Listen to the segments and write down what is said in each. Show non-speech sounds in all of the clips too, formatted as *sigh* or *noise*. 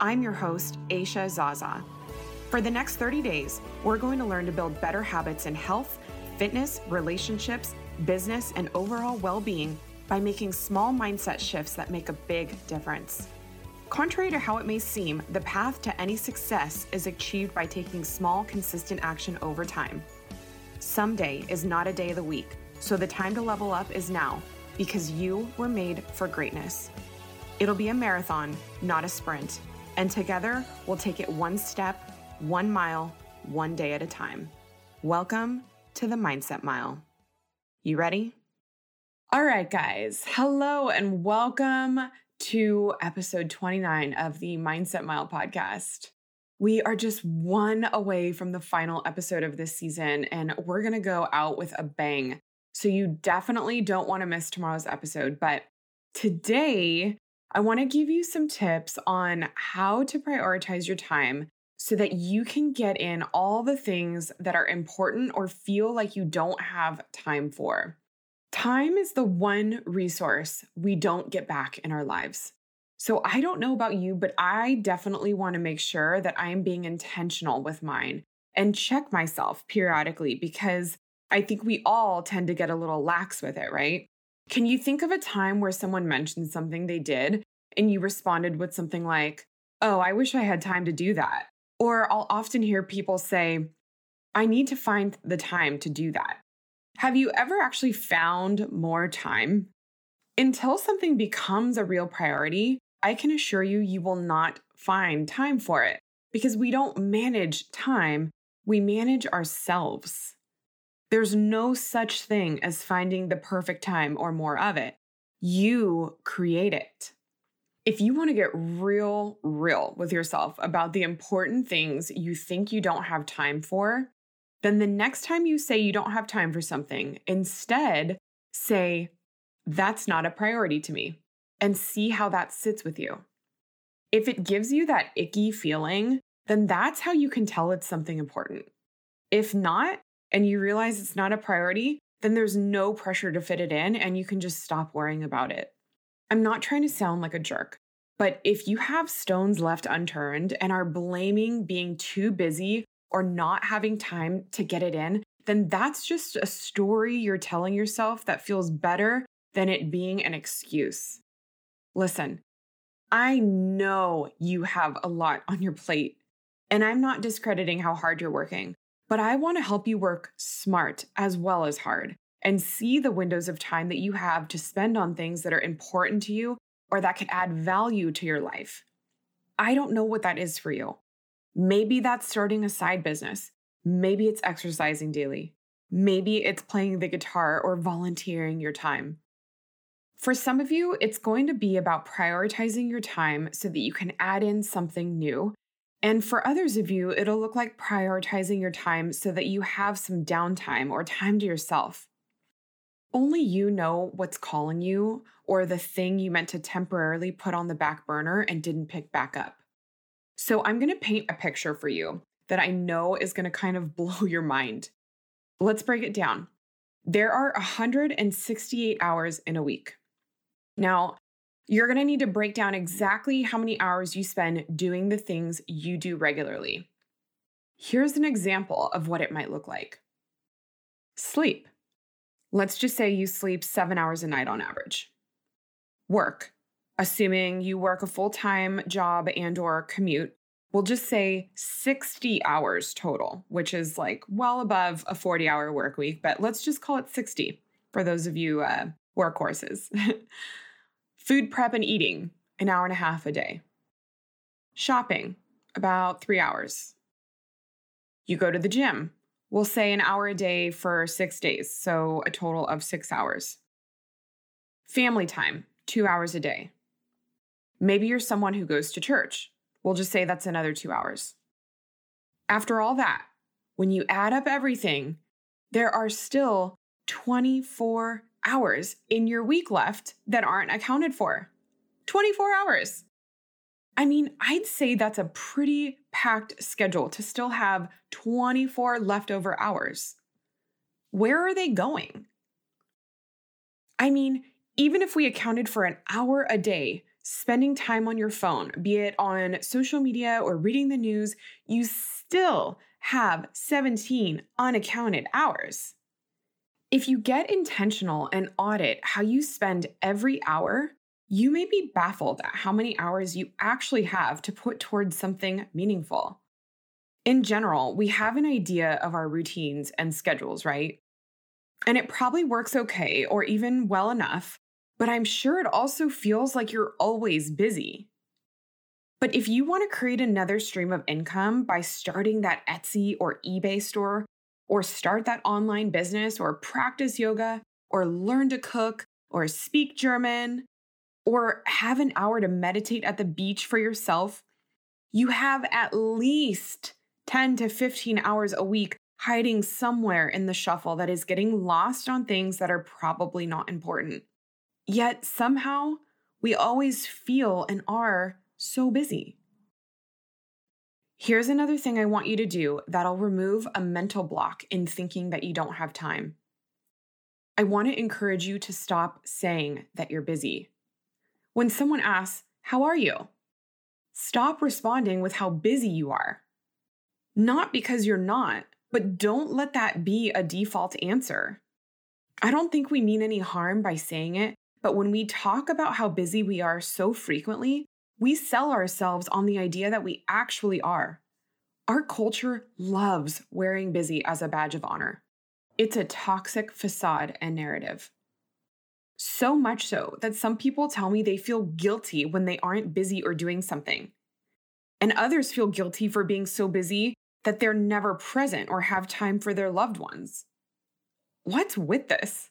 I'm your host, Aisha Zaza. For the next 30 days, we're going to learn to build better habits in health, fitness, relationships, business, and overall well being by making small mindset shifts that make a big difference. Contrary to how it may seem, the path to any success is achieved by taking small, consistent action over time. Someday is not a day of the week, so the time to level up is now because you were made for greatness. It'll be a marathon, not a sprint and together we'll take it one step, one mile, one day at a time. Welcome to the Mindset Mile. You ready? All right, guys. Hello and welcome to episode 29 of the Mindset Mile podcast. We are just one away from the final episode of this season, and we're going to go out with a bang. So, you definitely don't want to miss tomorrow's episode. But today, I want to give you some tips on how to prioritize your time so that you can get in all the things that are important or feel like you don't have time for. Time is the one resource we don't get back in our lives. So I don't know about you, but I definitely want to make sure that I'm being intentional with mine and check myself periodically because I think we all tend to get a little lax with it, right? Can you think of a time where someone mentioned something they did and you responded with something like, Oh, I wish I had time to do that? Or I'll often hear people say, I need to find the time to do that. Have you ever actually found more time? Until something becomes a real priority, I can assure you, you will not find time for it because we don't manage time, we manage ourselves. There's no such thing as finding the perfect time or more of it. You create it. If you want to get real, real with yourself about the important things you think you don't have time for, then the next time you say you don't have time for something, instead say, That's not a priority to me, and see how that sits with you. If it gives you that icky feeling, then that's how you can tell it's something important. If not, and you realize it's not a priority, then there's no pressure to fit it in and you can just stop worrying about it. I'm not trying to sound like a jerk, but if you have stones left unturned and are blaming being too busy or not having time to get it in, then that's just a story you're telling yourself that feels better than it being an excuse. Listen, I know you have a lot on your plate, and I'm not discrediting how hard you're working. But I want to help you work smart as well as hard and see the windows of time that you have to spend on things that are important to you or that could add value to your life. I don't know what that is for you. Maybe that's starting a side business. Maybe it's exercising daily. Maybe it's playing the guitar or volunteering your time. For some of you, it's going to be about prioritizing your time so that you can add in something new and for others of you, it'll look like prioritizing your time so that you have some downtime or time to yourself. Only you know what's calling you or the thing you meant to temporarily put on the back burner and didn't pick back up. So I'm going to paint a picture for you that I know is going to kind of *laughs* blow your mind. Let's break it down. There are 168 hours in a week. Now, you're going to need to break down exactly how many hours you spend doing the things you do regularly. Here's an example of what it might look like sleep. Let's just say you sleep seven hours a night on average. Work, assuming you work a full-time job and or commute, we'll just say 60 hours total, which is like well above a 40-hour work week, but let's just call it 60 for those of you uh, workhorses. *laughs* Food prep and eating, an hour and a half a day. Shopping, about three hours. You go to the gym, we'll say an hour a day for six days, so a total of six hours. Family time, two hours a day. Maybe you're someone who goes to church. We'll just say that's another two hours. After all that, when you add up everything, there are still 24 hours in your week left that aren't accounted for. 24 hours. I mean, I'd say that's a pretty packed schedule to still have 24 leftover hours. Where are they going? I mean, even if we accounted for an hour a day spending time on your phone, be it on social media or reading the news, you still have 17 unaccounted hours. If you get intentional and audit how you spend every hour, you may be baffled at how many hours you actually have to put towards something meaningful. In general, we have an idea of our routines and schedules, right? And it probably works okay or even well enough, but I'm sure it also feels like you're always busy. But if you want to create another stream of income by starting that Etsy or eBay store or start that online business, or practice yoga, or learn to cook, or speak German, or have an hour to meditate at the beach for yourself, you have at least 10 to 15 hours a week hiding somewhere in the shuffle that is getting lost on things that are probably not important. Yet somehow we always feel and are so busy. Here's another thing I want you to do that'll remove a mental block in thinking that you don't have time. I want to encourage you to stop saying that you're busy. When someone asks, How are you? Stop responding with how busy you are. Not because you're not, but don't let that be a default answer. I don't think we mean any harm by saying it, but when we talk about how busy we are so frequently, we sell ourselves on the idea that we actually are. Our culture loves wearing busy as a badge of honor. It's a toxic facade and narrative. So much so that some people tell me they feel guilty when they aren't busy or doing something. And others feel guilty for being so busy that they're never present or have time for their loved ones. What's with this?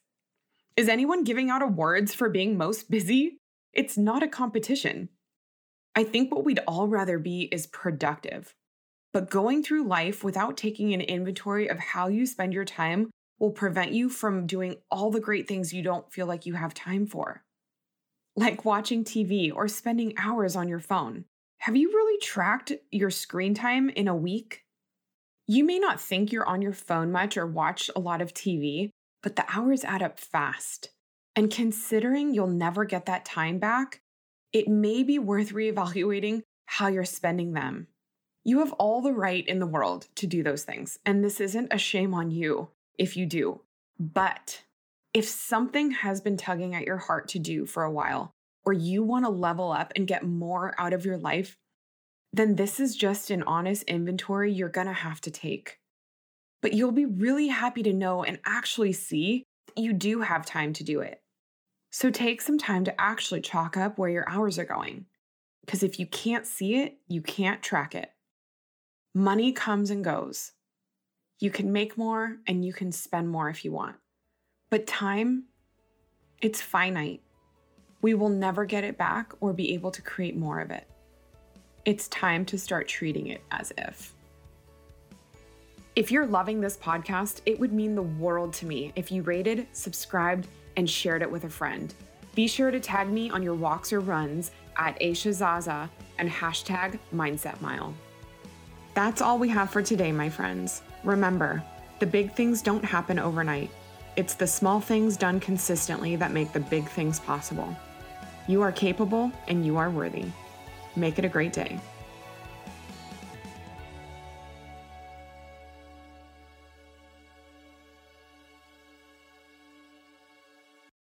Is anyone giving out awards for being most busy? It's not a competition. I think what we'd all rather be is productive. But going through life without taking an inventory of how you spend your time will prevent you from doing all the great things you don't feel like you have time for. Like watching TV or spending hours on your phone. Have you really tracked your screen time in a week? You may not think you're on your phone much or watch a lot of TV, but the hours add up fast. And considering you'll never get that time back, it may be worth reevaluating how you're spending them. You have all the right in the world to do those things, and this isn't a shame on you if you do. But if something has been tugging at your heart to do for a while, or you want to level up and get more out of your life, then this is just an honest inventory you're going to have to take. But you'll be really happy to know and actually see that you do have time to do it. So take some time to actually chalk up where your hours are going. Because if you can't see it, you can't track it. Money comes and goes. You can make more and you can spend more if you want. But time, it's finite. We will never get it back or be able to create more of it. It's time to start treating it as if. If you're loving this podcast, it would mean the world to me if you rated, subscribed, and shared it with a friend. Be sure to tag me on your walks or runs at Aisha Zaza and hashtag Mindset Mile. That's all we have for today, my friends. Remember, the big things don't happen overnight. It's the small things done consistently that make the big things possible. You are capable and you are worthy. Make it a great day.